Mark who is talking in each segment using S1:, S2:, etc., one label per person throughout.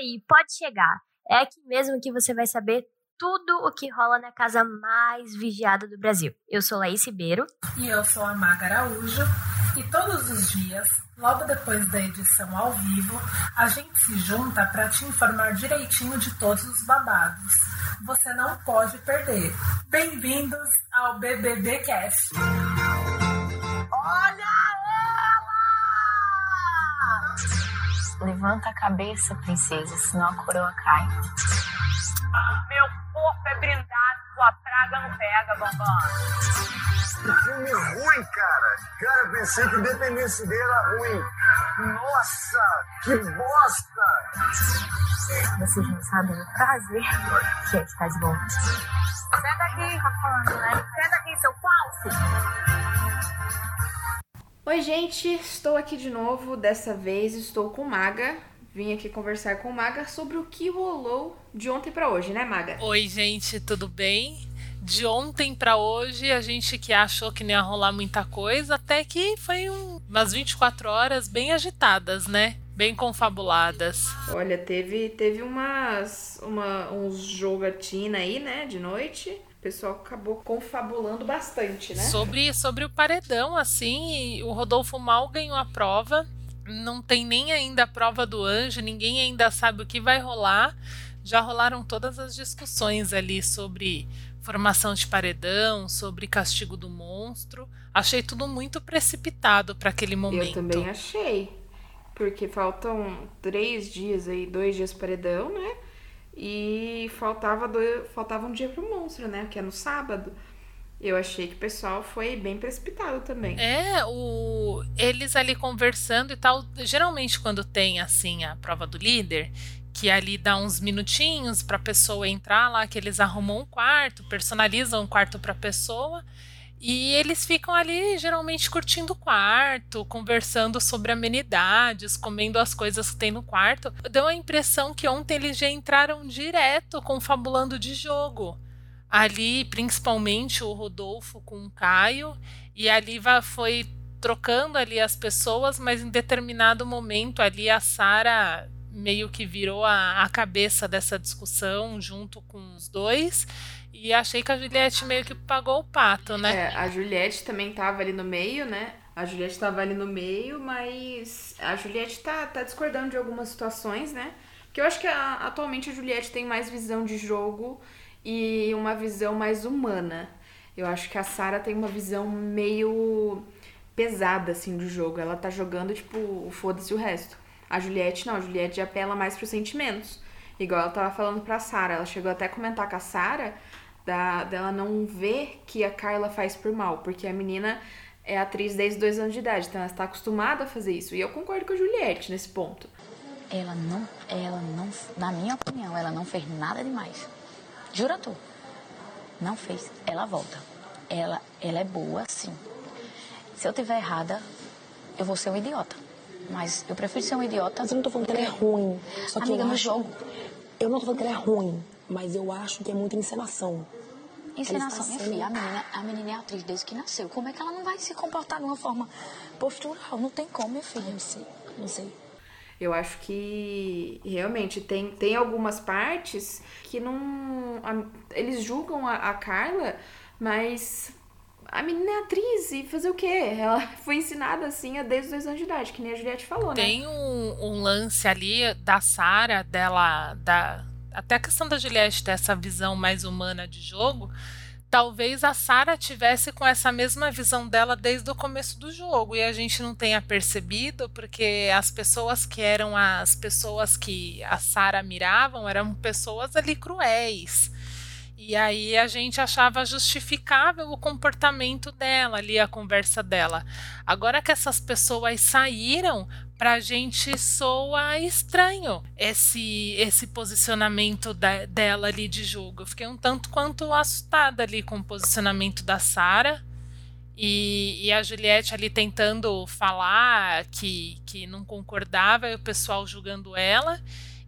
S1: aí, pode chegar. É aqui mesmo que você vai saber tudo o que rola na casa mais vigiada do Brasil. Eu sou Laís Ribeiro.
S2: E eu sou a Maga Araújo. E todos os dias, logo depois da edição ao vivo, a gente se junta para te informar direitinho de todos os babados. Você não pode perder. Bem-vindos ao BBBcast.
S3: Olha Levanta a cabeça, princesa, senão a coroa cai.
S4: Meu corpo é brindado, tua praga não pega, bambam.
S5: Que filme ruim, cara. Cara, eu pensei que Independência dele era ruim. Nossa, que bosta!
S3: Vocês não sabem o prazer que é estar de volta.
S4: Senta aqui, tá falando, né? Senta aqui, seu falso.
S6: Oi, gente, estou aqui de novo. Dessa vez estou com Maga. Vim aqui conversar com Maga sobre o que rolou de ontem para hoje, né, Maga?
S7: Oi, gente, tudo bem? De ontem para hoje, a gente que achou que não ia rolar muita coisa, até que foi um, umas 24 horas bem agitadas, né? Bem confabuladas.
S6: Olha, teve, teve umas uma, uns jogatina aí, né, de noite. O pessoal acabou confabulando bastante, né?
S7: Sobre, sobre o paredão, assim, o Rodolfo mal ganhou a prova. Não tem nem ainda a prova do anjo, ninguém ainda sabe o que vai rolar. Já rolaram todas as discussões ali sobre formação de paredão, sobre castigo do monstro. Achei tudo muito precipitado para aquele momento.
S6: Eu também achei. Porque faltam três dias aí, dois dias paredão, né? E faltava, dois, faltava um dia pro monstro, né? Que é no sábado. Eu achei que o pessoal foi bem precipitado também.
S7: É, o eles ali conversando e tal. Geralmente, quando tem assim a prova do líder, que ali dá uns minutinhos para a pessoa entrar lá, que eles arrumam um quarto, personalizam um quarto para a pessoa. E eles ficam ali geralmente curtindo o quarto, conversando sobre amenidades, comendo as coisas que tem no quarto. Deu a impressão que ontem eles já entraram direto confabulando de jogo. Ali, principalmente o Rodolfo com o Caio, e ali foi trocando ali as pessoas, mas em determinado momento ali a Sara meio que virou a, a cabeça dessa discussão junto com os dois. E achei que a Juliette meio que pagou o pato, né?
S6: É, a Juliette também tava ali no meio, né? A Juliette tava ali no meio, mas a Juliette tá, tá discordando de algumas situações, né? Porque eu acho que a, atualmente a Juliette tem mais visão de jogo e uma visão mais humana. Eu acho que a Sara tem uma visão meio pesada, assim, do jogo. Ela tá jogando, tipo, foda-se o resto. A Juliette não, a Juliette apela mais pros sentimentos. Igual ela tava falando pra Sara. Ela chegou até a comentar com a Sara da, dela não ver que a Carla faz por mal, porque a menina é atriz desde dois anos de idade, então ela está acostumada a fazer isso. E eu concordo com a Juliette nesse ponto.
S3: Ela não, ela não, na minha opinião, ela não fez nada demais. Jura tu? Não fez. Ela volta. Ela, ela é boa, sim. Se eu tiver errada, eu vou ser um idiota. Mas eu prefiro ser um idiota.
S8: Mas eu não tô falando que ela é ruim. Só que
S3: Amiga,
S8: eu
S3: no
S8: acho...
S3: jogo.
S8: Eu não tô falando que ela é ruim, mas eu acho que é muita encenação.
S3: Encenação, minha filha, a menina, a menina é atriz desde que nasceu. Como é que ela não vai se comportar de uma forma postural? Não tem como, minha filha.
S8: Não sei, não sei.
S6: Eu acho que realmente tem, tem algumas partes que não. a- eles julgam a, a Carla, mas a menina é atriz e fazer o quê? Ela foi ensinada assim desde os dois anos de idade, que nem a Juliette falou, né?
S7: Tem um, um lance ali da Sara, dela, da até a questão da Juliette ter essa visão mais humana de jogo. Talvez a Sara tivesse com essa mesma visão dela desde o começo do jogo e a gente não tenha percebido, porque as pessoas que eram as pessoas que a Sara miravam eram pessoas ali cruéis. E aí a gente achava justificável o comportamento dela ali, a conversa dela. Agora que essas pessoas saíram, pra gente soa estranho esse esse posicionamento da- dela ali de jogo. Eu fiquei um tanto quanto assustada ali com o posicionamento da Sara. E, e a Juliette ali tentando falar que, que não concordava e o pessoal julgando ela.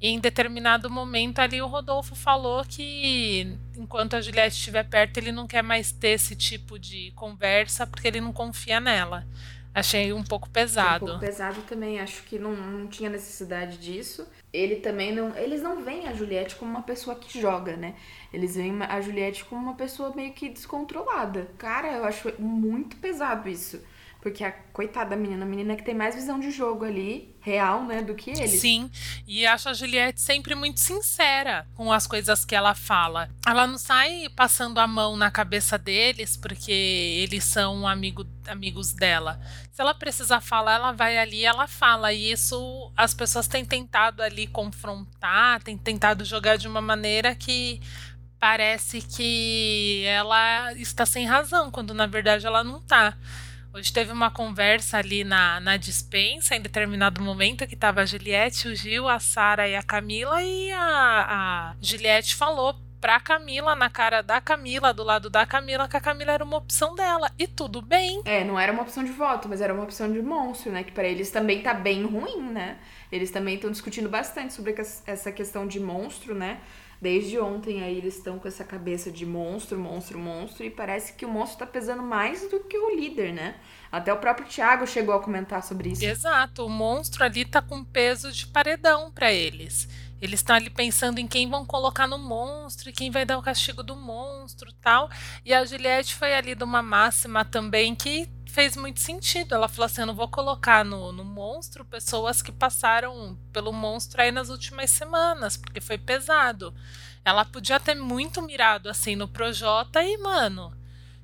S7: E em determinado momento ali o Rodolfo falou que enquanto a Juliette estiver perto, ele não quer mais ter esse tipo de conversa porque ele não confia nela. Achei um pouco pesado.
S6: Um pouco pesado também, acho que não, não tinha necessidade disso. Ele também não. Eles não veem a Juliette como uma pessoa que joga, né? Eles veem a Juliette como uma pessoa meio que descontrolada. Cara, eu acho muito pesado isso. Porque a coitada da menina, a menina que tem mais visão de jogo ali, real, né, do que eles.
S7: Sim, e acho a Juliette sempre muito sincera com as coisas que ela fala. Ela não sai passando a mão na cabeça deles porque eles são amigo, amigos dela. Se ela precisar falar, ela vai ali e ela fala. E isso as pessoas têm tentado ali confrontar, têm tentado jogar de uma maneira que parece que ela está sem razão, quando na verdade ela não está. Hoje teve uma conversa ali na, na dispensa, em determinado momento, que estava a Juliette, o Gil, a Sara e a Camila, e a, a Juliette falou pra Camila, na cara da Camila, do lado da Camila, que a Camila era uma opção dela. E tudo bem.
S6: É, não era uma opção de voto, mas era uma opção de monstro, né? Que para eles também tá bem ruim, né? Eles também estão discutindo bastante sobre essa questão de monstro, né? Desde ontem aí eles estão com essa cabeça de monstro, monstro, monstro, e parece que o monstro tá pesando mais do que o líder, né? Até o próprio Thiago chegou a comentar sobre isso.
S7: Exato, o monstro ali tá com peso de paredão para eles. Eles estão ali pensando em quem vão colocar no monstro e quem vai dar o castigo do monstro tal. E a Juliette foi ali de uma máxima também que fez muito sentido. Ela falou assim: eu não vou colocar no, no monstro pessoas que passaram pelo monstro aí nas últimas semanas, porque foi pesado. Ela podia ter muito mirado assim no Projota e, mano,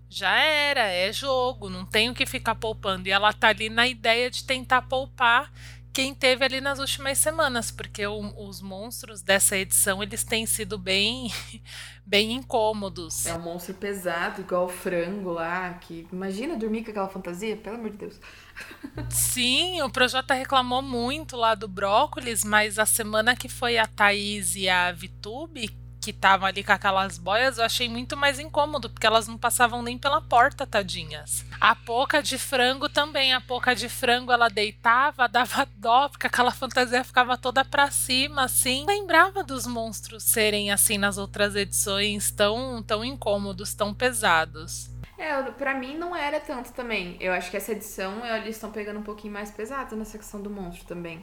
S7: já era, é jogo, não tenho que ficar poupando. E ela tá ali na ideia de tentar poupar quem teve ali nas últimas semanas, porque o, os monstros dessa edição eles têm sido bem bem incômodos.
S6: É um monstro pesado, igual o frango lá, que imagina dormir com aquela fantasia, pelo amor de Deus.
S7: Sim, o Projota reclamou muito lá do brócolis, mas a semana que foi a Thaís e a Vitube, que estavam ali com aquelas boias, eu achei muito mais incômodo, porque elas não passavam nem pela porta, tadinhas. A poca de frango também, a poca de frango ela deitava, dava dó, porque aquela fantasia ficava toda pra cima, assim. Lembrava dos monstros serem assim nas outras edições, tão, tão incômodos, tão pesados.
S6: É, pra mim não era tanto também. Eu acho que essa edição eles estão pegando um pouquinho mais pesado na secção do monstro também.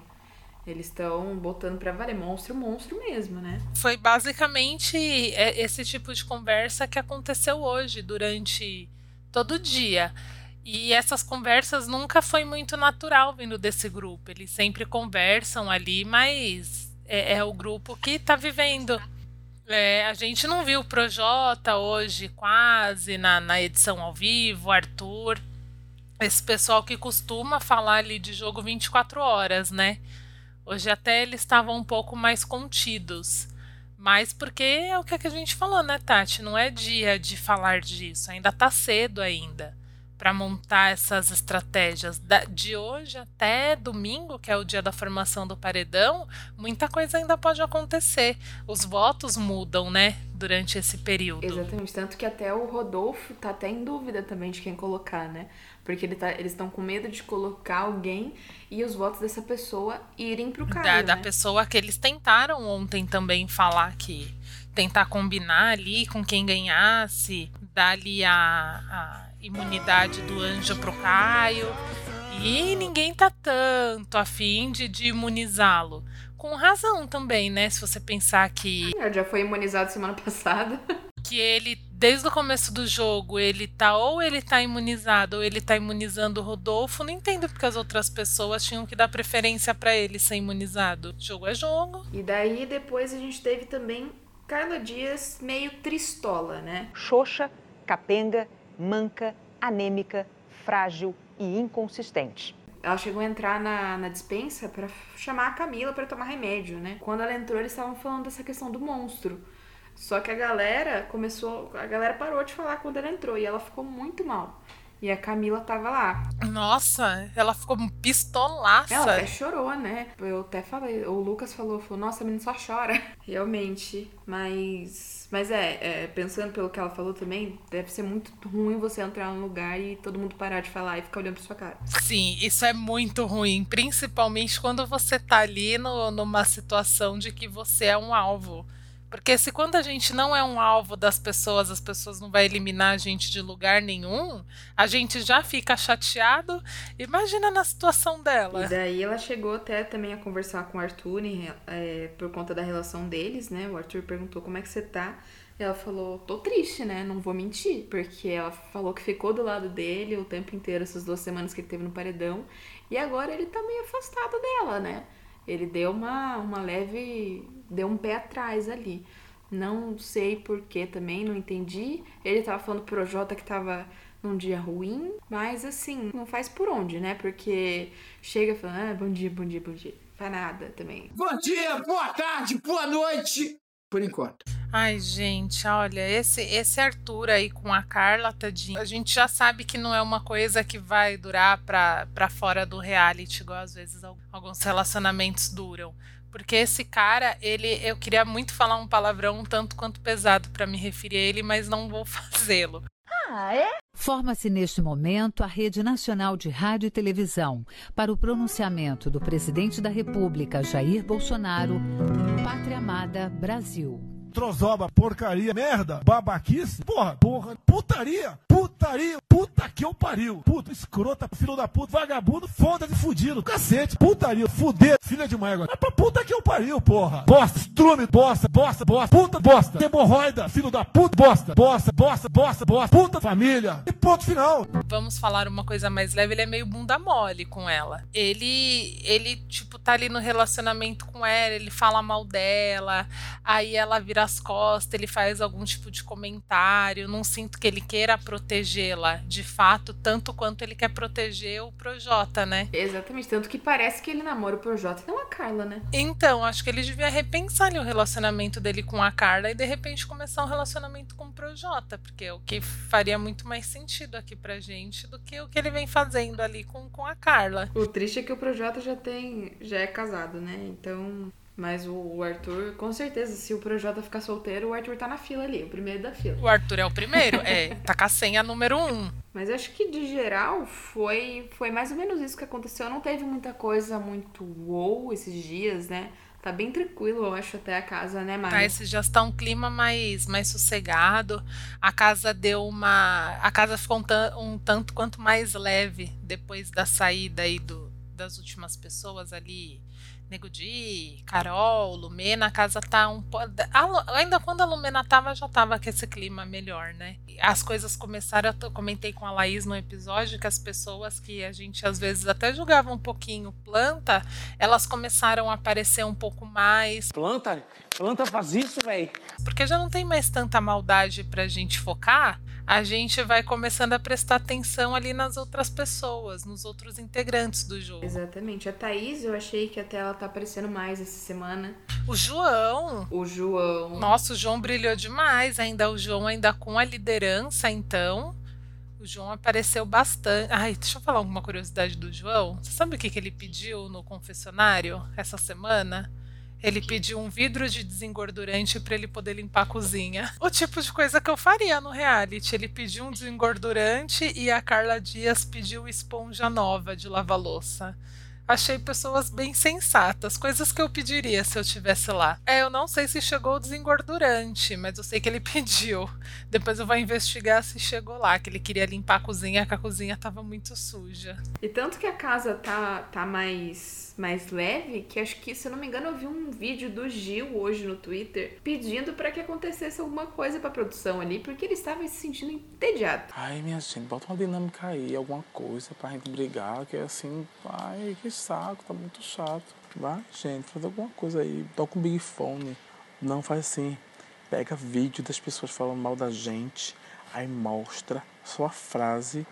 S6: Eles estão botando para valer monstro, monstro mesmo, né?
S7: Foi basicamente é, esse tipo de conversa que aconteceu hoje, durante todo dia. E essas conversas nunca foi muito natural vindo desse grupo. Eles sempre conversam ali, mas é, é o grupo que está vivendo. É, a gente não viu o Projota hoje, quase, na, na edição ao vivo, Arthur. Esse pessoal que costuma falar ali de jogo 24 horas, né? Hoje até eles estavam um pouco mais contidos. Mas porque é o que a gente falou, né, Tati? Não é dia de falar disso. Ainda tá cedo ainda para montar essas estratégias. De hoje até domingo, que é o dia da formação do paredão, muita coisa ainda pode acontecer. Os votos mudam, né, durante esse período.
S6: Exatamente, tanto que até o Rodolfo tá até em dúvida também de quem colocar, né? Porque ele tá, eles estão com medo de colocar alguém e os votos dessa pessoa irem pro Caio,
S7: da,
S6: né?
S7: da pessoa que eles tentaram ontem também falar que tentar combinar ali com quem ganhasse, dar ali a, a imunidade do anjo pro Caio. E ninguém tá tanto afim de, de imunizá-lo. Com razão também, né? Se você pensar que.
S6: Ele já foi imunizado semana passada.
S7: Que ele, desde o começo do jogo, ele tá ou ele tá imunizado ou ele tá imunizando o Rodolfo. Não entendo porque as outras pessoas tinham que dar preferência para ele ser imunizado. Jogo é jogo.
S6: E daí depois a gente teve também Carla Dias meio tristola, né?
S9: Xoxa, capenga manca, anêmica, frágil e inconsistente.
S6: Ela chegou a entrar na, na dispensa para chamar a Camila para tomar remédio, né? Quando ela entrou, eles estavam falando dessa questão do monstro. Só que a galera começou. A galera parou de falar quando ela entrou e ela ficou muito mal. E a Camila tava lá.
S7: Nossa, ela ficou pistolaça.
S6: Ela até chorou, né? Eu até falei, o Lucas falou, falou, nossa, a menina só chora. Realmente. Mas. Mas é, é, pensando pelo que ela falou também, deve ser muito ruim você entrar num lugar e todo mundo parar de falar e ficar olhando pra sua cara.
S7: Sim, isso é muito ruim. Principalmente quando você tá ali no, numa situação de que você é um alvo Porque se quando a gente não é um alvo das pessoas, as pessoas não vão eliminar a gente de lugar nenhum, a gente já fica chateado. Imagina na situação dela.
S6: E daí ela chegou até também a conversar com o Arthur é, por conta da relação deles, né? O Arthur perguntou como é que você tá. Ela falou, tô triste, né? Não vou mentir. Porque ela falou que ficou do lado dele o tempo inteiro, essas duas semanas que ele teve no paredão. E agora ele tá meio afastado dela, né? Ele deu uma, uma leve. deu um pé atrás ali. Não sei porquê também, não entendi. Ele tava falando pro Projota que tava num dia ruim, mas assim, não faz por onde, né? Porque chega falando, ah, bom dia, bom dia, bom dia. Faz nada também.
S10: Bom dia, boa tarde, boa noite. Por enquanto.
S7: Ai, gente, olha, esse, esse Arthur aí com a Carla, tadinho, a gente já sabe que não é uma coisa que vai durar pra, pra fora do reality, igual às vezes alguns relacionamentos duram. Porque esse cara, ele, eu queria muito falar um palavrão um tanto quanto pesado para me referir a ele, mas não vou fazê-lo.
S11: Ah, é? Forma-se neste momento a Rede Nacional de Rádio e Televisão para o pronunciamento do presidente da República, Jair Bolsonaro, Pátria Amada Brasil
S12: trozoba, porcaria, merda, babaquice, porra, porra, putaria, putaria, puta que eu pariu, puta, escrota, filho da puta, vagabundo, foda-se fudido, cacete, putaria, fuder, filha de égua, é pra puta que eu pariu, porra, bosta, estrume, bosta, bosta, bosta, puta, bosta, hemorroida, filho da puta, bosta, bosta, bosta, bosta, bosta, puta, família, e ponto final.
S7: Vamos falar uma coisa mais leve, ele é meio bunda mole com ela, ele, ele, tipo, tá ali no relacionamento com ela, ele fala mal dela, aí ela vira as costas, ele faz algum tipo de comentário. Não sinto que ele queira protegê-la de fato, tanto quanto ele quer proteger o Projota, né?
S6: Exatamente, tanto que parece que ele namora o Projota e não a Carla, né?
S7: Então, acho que ele devia repensar ali, o relacionamento dele com a Carla e de repente começar um relacionamento com o Projota, porque é o que faria muito mais sentido aqui pra gente do que o que ele vem fazendo ali com, com a Carla.
S6: O triste é que o Projota já tem, já é casado, né? Então mas o Arthur, com certeza, se o Projota ficar solteiro, o Arthur tá na fila ali, o primeiro da fila.
S7: O Arthur é o primeiro? é, tá com a senha número um.
S6: Mas acho que de geral foi, foi mais ou menos isso que aconteceu. Não teve muita coisa muito wow esses dias, né? Tá bem tranquilo, eu acho, até a casa, né, Mari?
S7: Tá, esse já está um clima mais, mais sossegado. A casa deu uma. A casa ficou um, um tanto quanto mais leve depois da saída aí do, das últimas pessoas ali Nego Di, Carol, Lumena, a casa tá um ainda quando a Lumena tava já tava com esse clima melhor, né? As coisas começaram, eu comentei com a Laís no episódio que as pessoas que a gente às vezes até julgava um pouquinho planta, elas começaram a aparecer um pouco mais.
S10: Planta, planta faz isso, velho.
S7: Porque já não tem mais tanta maldade pra gente focar a gente vai começando a prestar atenção ali nas outras pessoas, nos outros integrantes do jogo.
S6: Exatamente. A Thaís, eu achei que até ela tá aparecendo mais essa semana.
S7: O João.
S6: O João.
S7: Nossa, o João brilhou demais. Ainda o João ainda com a liderança, então. O João apareceu bastante. Ai, deixa eu falar alguma curiosidade do João. Você sabe o que, que ele pediu no confessionário essa semana? Ele pediu um vidro de desengordurante para ele poder limpar a cozinha. O tipo de coisa que eu faria no reality. Ele pediu um desengordurante e a Carla Dias pediu esponja nova de lavar louça achei pessoas bem sensatas, coisas que eu pediria se eu tivesse lá. É, eu não sei se chegou o desengordurante, mas eu sei que ele pediu. Depois eu vou investigar se chegou lá, que ele queria limpar a cozinha, que a cozinha tava muito suja.
S6: E tanto que a casa tá, tá mais mais leve, que acho que, se eu não me engano, eu vi um vídeo do Gil hoje no Twitter pedindo para que acontecesse alguma coisa pra produção ali, porque ele estava se sentindo entediado.
S13: Ai, minha gente, bota uma dinâmica aí, alguma coisa pra gente brigar, que é assim, ai, que saco, tá muito chato. Vai, gente, faz alguma coisa aí, toca um big fone. Não faz assim. Pega vídeo das pessoas falando mal da gente, aí mostra só a frase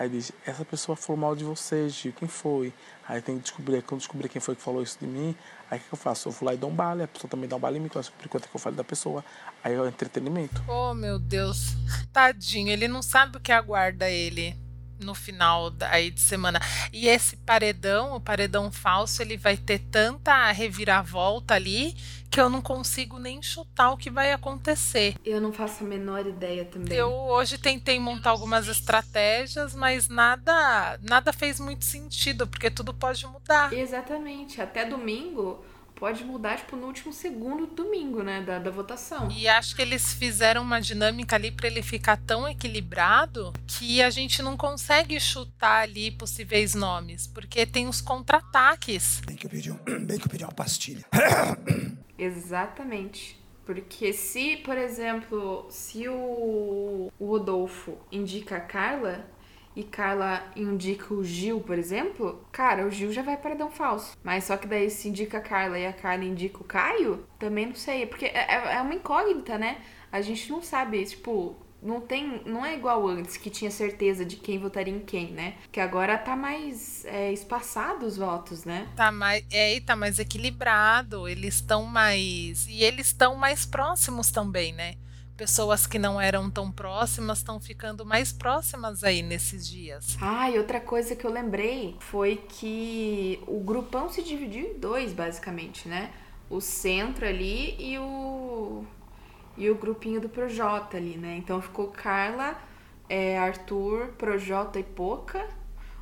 S13: Aí diz, essa pessoa falou mal de você, Gil, quem foi? Aí tem que descobrir, quando descobrir quem foi que falou isso de mim, aí o que eu faço? Eu vou lá e dou um bale, a pessoa também dá um bale em mim, que eu descobrir quanto é que eu falo da pessoa. Aí é o entretenimento.
S7: Oh, meu Deus. Tadinho, ele não sabe o que aguarda ele no final aí de semana. E esse paredão, o paredão falso, ele vai ter tanta reviravolta ali que eu não consigo nem chutar o que vai acontecer.
S6: Eu não faço a menor ideia também.
S7: Eu hoje tentei montar algumas estratégias, mas nada, nada fez muito sentido, porque tudo pode mudar.
S6: Exatamente. Até domingo pode mudar, tipo, no último segundo do domingo, né? Da, da votação.
S7: E acho que eles fizeram uma dinâmica ali para ele ficar tão equilibrado que a gente não consegue chutar ali possíveis nomes, porque tem os contra-ataques.
S10: Bem que eu pedi, um, bem que eu pedi uma pastilha.
S6: Exatamente. Porque se, por exemplo, se o, o Rodolfo indica a Carla, e Carla indica o Gil, por exemplo, cara, o Gil já vai para Dão Falso. Mas só que daí se indica a Carla e a Carla indica o Caio, também não sei. Porque é, é uma incógnita, né? A gente não sabe, tipo, não tem. Não é igual antes, que tinha certeza de quem votaria em quem, né? Que agora tá mais é, espaçado os votos, né?
S7: Tá mais. É, tá mais equilibrado. Eles estão mais. E eles estão mais próximos também, né? Pessoas que não eram tão próximas estão ficando mais próximas aí nesses dias.
S6: Ah, e outra coisa que eu lembrei foi que o grupão se dividiu em dois, basicamente, né? O centro ali e o e o grupinho do Projota ali, né? Então ficou Carla, é, Arthur, Projota e Poca.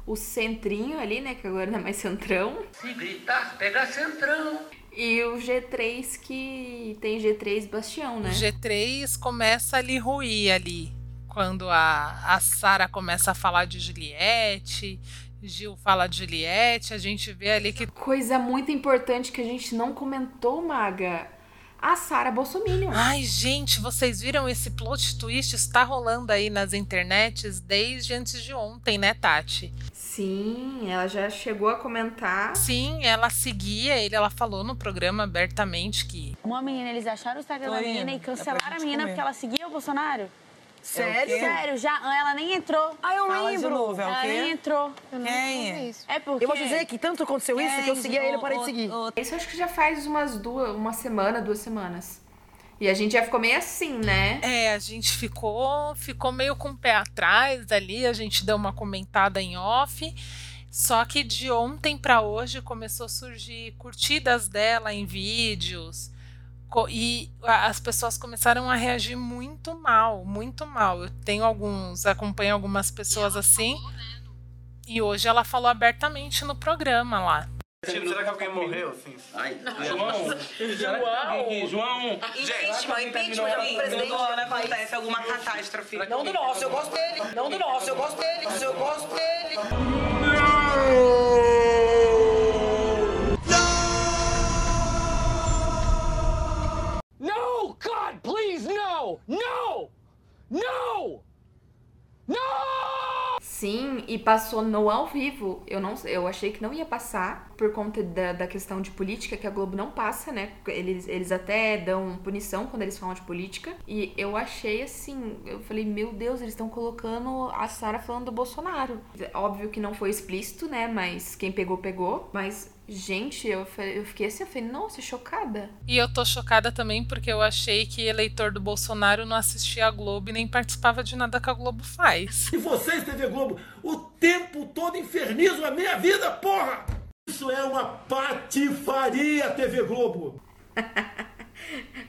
S6: O centrinho ali, né? Que agora não é mais centrão.
S14: Se gritar, pega centrão.
S6: E o G3 que tem G3 Bastião, né?
S7: O G3 começa a lhe ruir ali. Quando a, a Sara começa a falar de Juliette, Gil fala de Juliette, a gente vê ali que.
S6: Coisa muito importante que a gente não comentou, Maga a Sara Bolsominion.
S7: Ai, gente, vocês viram esse plot twist? Está rolando aí nas internets desde antes de ontem, né, Tati?
S6: Sim, ela já chegou a comentar.
S7: Sim, ela seguia ele, ela falou no programa abertamente que.
S3: Uma menina, eles acharam o Instagram da menina e cancelaram a menina comer. porque ela seguia o Bolsonaro?
S15: Sério?
S3: É Sério, já, ela nem entrou.
S15: Ah, eu Fala lembro.
S3: Novo,
S15: é o
S3: ela nem entrou.
S15: Eu Quem?
S3: É porque...
S15: Eu vou dizer que tanto aconteceu Quem? isso que eu seguia ele e parei de seguir.
S6: Isso acho que já faz umas duas, uma semana, duas semanas. E a gente já ficou meio assim, né?
S7: É, a gente ficou, ficou meio com o pé atrás ali, a gente deu uma comentada em off. Só que de ontem para hoje começou a surgir curtidas dela em vídeos. E as pessoas começaram a reagir muito mal, muito mal. Eu tenho alguns, acompanho algumas pessoas assim. E hoje ela falou abertamente no programa lá.
S16: Será que alguém morreu? Sim.
S17: Ai,
S16: João! João! João!
S15: Impeachment, impeachment do presidente. Agora acontece alguma catástrofe. Não do nosso, eu gosto dele. Não do nosso, eu gosto dele. Eu gosto dele.
S10: No! No!
S6: Sim, e passou no ao vivo. Eu não eu achei que não ia passar por conta da, da questão de política que a Globo não passa, né? Eles, eles até dão punição quando eles falam de política. E eu achei assim, eu falei, meu Deus, eles estão colocando a Sara falando do Bolsonaro. Óbvio que não foi explícito, né? Mas quem pegou, pegou. Mas Gente, eu, eu fiquei assim, eu falei, nossa, chocada.
S7: E eu tô chocada também porque eu achei que eleitor do Bolsonaro não assistia a Globo e nem participava de nada que a Globo faz.
S12: E vocês, TV Globo, o tempo todo infernizam a minha vida, porra! Isso é uma patifaria, TV Globo!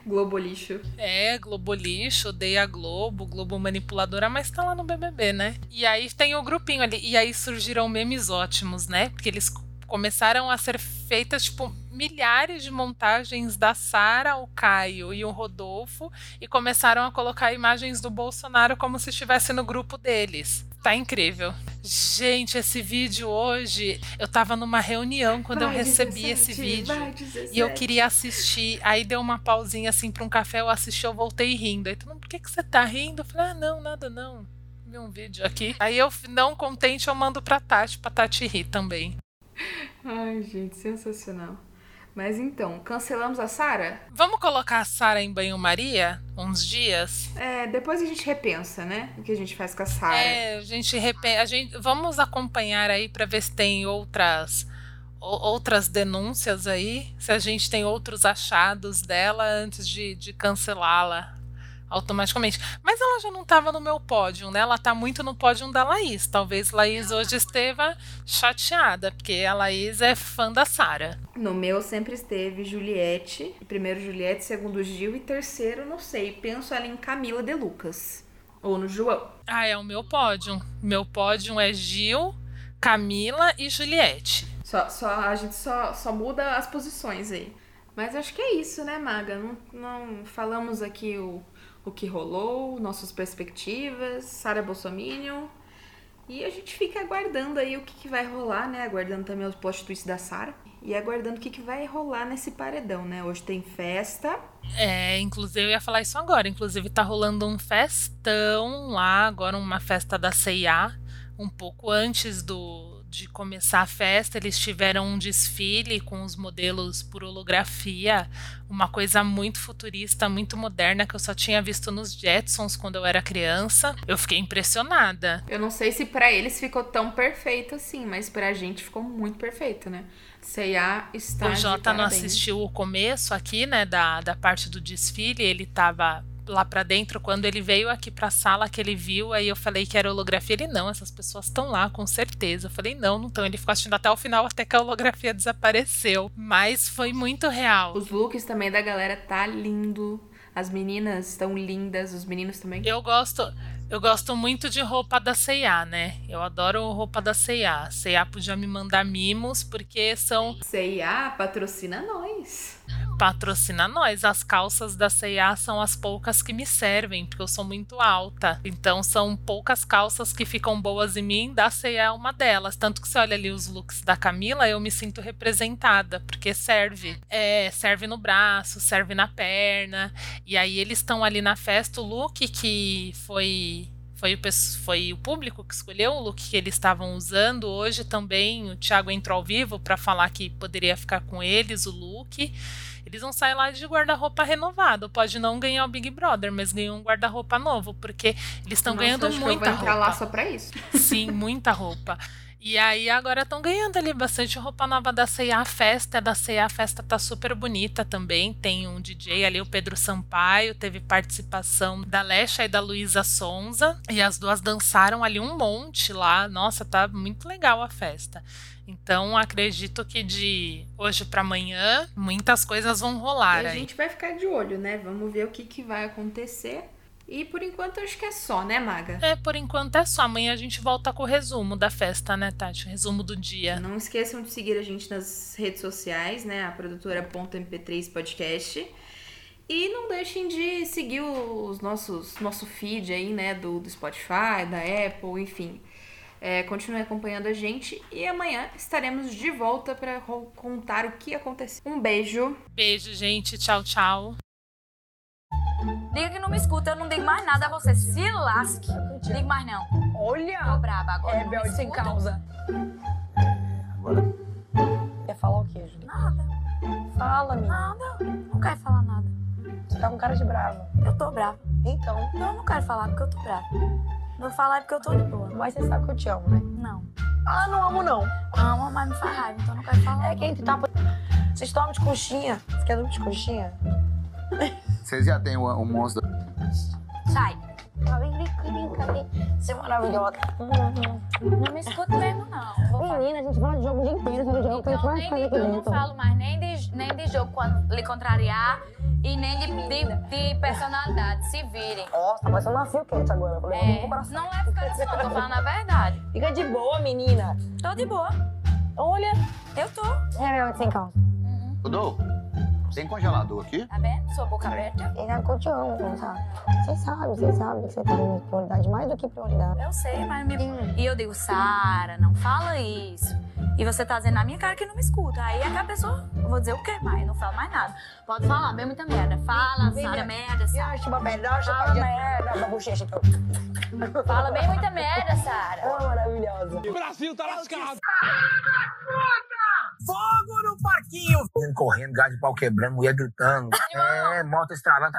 S6: Globo lixo.
S7: É, Globo lixo, odeia a Globo, Globo manipuladora, mas tá lá no BBB, né? E aí tem o grupinho ali, e aí surgiram memes ótimos, né? Porque eles começaram a ser feitas tipo milhares de montagens da Sara, o Caio e o Rodolfo e começaram a colocar imagens do Bolsonaro como se estivesse no grupo deles. Tá incrível. Gente, esse vídeo hoje, eu tava numa reunião quando
S6: vai,
S7: eu recebi
S6: 17,
S7: esse vídeo
S6: vai, 17.
S7: e eu queria assistir. Aí deu uma pausinha assim para um café, eu assisti, eu voltei rindo. Aí todo mundo, por que, que você tá rindo? Eu falei, ah, não, nada não. Vi um vídeo aqui. Aí eu, não contente, eu mando pra Tati, pra Tati rir também.
S6: Ai, gente, sensacional. Mas então, cancelamos a Sara?
S7: Vamos colocar a Sara em banho-maria uns dias?
S6: É, depois a gente repensa, né? O que a gente faz com a Sara.
S7: É, a gente repensa. A gente, vamos acompanhar aí para ver se tem outras outras denúncias aí, se a gente tem outros achados dela antes de, de cancelá-la automaticamente. Mas ela já não estava no meu pódio, né? Ela está muito no pódio da Laís. Talvez Laís hoje esteva chateada, porque a Laís é fã da Sara.
S6: No meu sempre esteve Juliette. Primeiro Juliette, segundo Gil e terceiro, não sei. Penso ela em Camila de Lucas. Ou no João.
S7: Ah, é o meu pódio. Meu pódio é Gil, Camila e Juliette.
S6: Só, só, a gente só, só muda as posições aí. Mas acho que é isso, né, Maga? Não, não falamos aqui o, o que rolou, nossas perspectivas, Sara Bolsominion. E a gente fica aguardando aí o que, que vai rolar, né? Aguardando também os plot twists da Sara. E aguardando o que, que vai rolar nesse paredão, né? Hoje tem festa.
S7: É, inclusive eu ia falar isso agora. Inclusive tá rolando um festão lá, agora uma festa da CIA, um pouco antes do, de começar a festa, eles tiveram um desfile com os modelos por holografia, uma coisa muito futurista, muito moderna que eu só tinha visto nos Jetsons quando eu era criança. Eu fiquei impressionada.
S6: Eu não sei se para eles ficou tão perfeito assim, mas pra gente ficou muito perfeito, né? C&A está
S7: O Jota não assistiu o começo aqui, né, da, da parte do desfile, ele tava lá para dentro, quando ele veio aqui para a sala que ele viu, aí eu falei que era holografia. Ele não, essas pessoas estão lá com certeza. Eu falei não, não estão. Ele ficou assistindo até o final, até que a holografia desapareceu. Mas foi muito real.
S6: Os looks também da galera tá lindo. As meninas estão lindas, os meninos também.
S7: Eu gosto. Eu gosto muito de roupa da C&A, né? Eu adoro roupa da C&A. C&A podia me mandar mimos, porque são...
S6: C&A patrocina nós.
S7: Patrocina nós. As calças da C&A são as poucas que me servem, porque eu sou muito alta. Então são poucas calças que ficam boas em mim, da C&A é uma delas. Tanto que você olha ali os looks da Camila, eu me sinto representada, porque serve. É, serve no braço, serve na perna. E aí eles estão ali na festa, o look que foi foi o, foi o público que escolheu o look que eles estavam usando. Hoje também o Thiago entrou ao vivo para falar que poderia ficar com eles o look. Eles vão sair lá de guarda-roupa renovado. Pode não ganhar o Big Brother, mas ganham um guarda-roupa novo, porque eles estão ganhando
S6: acho
S7: muita
S6: que eu vou entrar
S7: roupa.
S6: lá só pra isso.
S7: Sim, muita roupa. E aí agora estão ganhando ali bastante roupa nova da C&A. A festa da C&A, a festa tá super bonita também. Tem um DJ ali, o Pedro Sampaio, teve participação da Lecha e da Luísa Sonza. E as duas dançaram ali um monte lá. Nossa, tá muito legal a festa. Então acredito que de hoje para amanhã muitas coisas vão rolar.
S6: E a
S7: aí.
S6: gente vai ficar de olho, né? Vamos ver o que, que vai acontecer. E por enquanto acho que é só, né, Maga?
S7: É, por enquanto é só. Amanhã a gente volta com o resumo da festa, né, Tati? O resumo do dia.
S6: Não esqueçam de seguir a gente nas redes sociais, né? A produtora.mp3 podcast. E não deixem de seguir os nossos nosso feed aí, né? Do, do Spotify, da Apple, enfim. É, continue acompanhando a gente e amanhã estaremos de volta para contar o que aconteceu. Um beijo.
S7: Beijo, gente. Tchau, tchau.
S3: Diga que não me escuta, eu não digo mais nada a você. Se lasque. Digo mais não.
S8: Olha!
S3: Tô braba agora.
S8: É,
S3: não me
S8: Bel, sem causa.
S17: Agora.
S8: Quer falar o quê, Júlia?
S3: Nada.
S8: Fala, menina.
S3: Nada. Não quero falar nada.
S8: Você tá com cara de brava.
S3: Eu tô brava.
S8: Então.
S3: Não, eu não quero falar porque eu tô brava. Vou falar é porque eu tô de boa.
S8: Mas você sabe que eu te amo, né?
S3: Não.
S8: Ah, não amo, não.
S3: Amo, mas me faz raiva, então eu não quero falar.
S8: É que entre tapa. Vocês tomam de conchinha. Você quer dormir de conchinha?
S17: Vocês já têm o, o monstro.
S3: Sai.
S8: Você é maravilhosa.
S3: Não me escuta mesmo, não.
S8: Menina, a gente fala de jogo o dia inteiro, jogo
S3: Então, nem eu não falo mais nem de, nem de jogo quando lhe contrariar e nem de, de, de personalidade. Se virem.
S8: Nossa, tá parecendo uma fio quente agora. Eu falei,
S3: É, não é ficar assim, não, tô falando a verdade.
S8: Fica de boa, menina.
S3: Tô de boa.
S8: Olha.
S3: Eu tô.
S8: É mesmo, sem calça.
S17: Dudu, tem congelador aqui?
S3: Tá vendo? Sua boca aberta.
S8: Ele eu te amo, não sabe? Você sabe, você sabe que você tá dando prioridade mais do que prioridade.
S3: Eu sei, mas me... E eu digo, Sara, não fala isso. E você tá dizendo na minha cara que não me escuta. Aí é que a pessoa, eu vou dizer o quê mais? Não fala mais nada. Pode falar, bem muita merda. Fala, Sara, merda, Sara. Fala
S8: merda.
S3: merda.
S8: Da bochecha.
S3: Fala bem muita merda, Sara.
S8: Oh, maravilhosa.
S10: O Brasil tá lascado.
S5: Fogo no parquinho! Correndo, gás de pau quebrando, mulher gritando. É, moto estralando.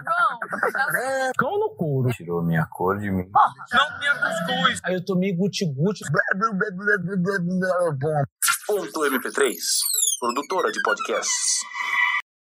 S5: Cão no couro.
S17: Tirou minha cor de mim.
S5: Não tinha cuscuz. Aí eu tomei guti-guti.
S17: Ponto MP3, produtora de podcasts.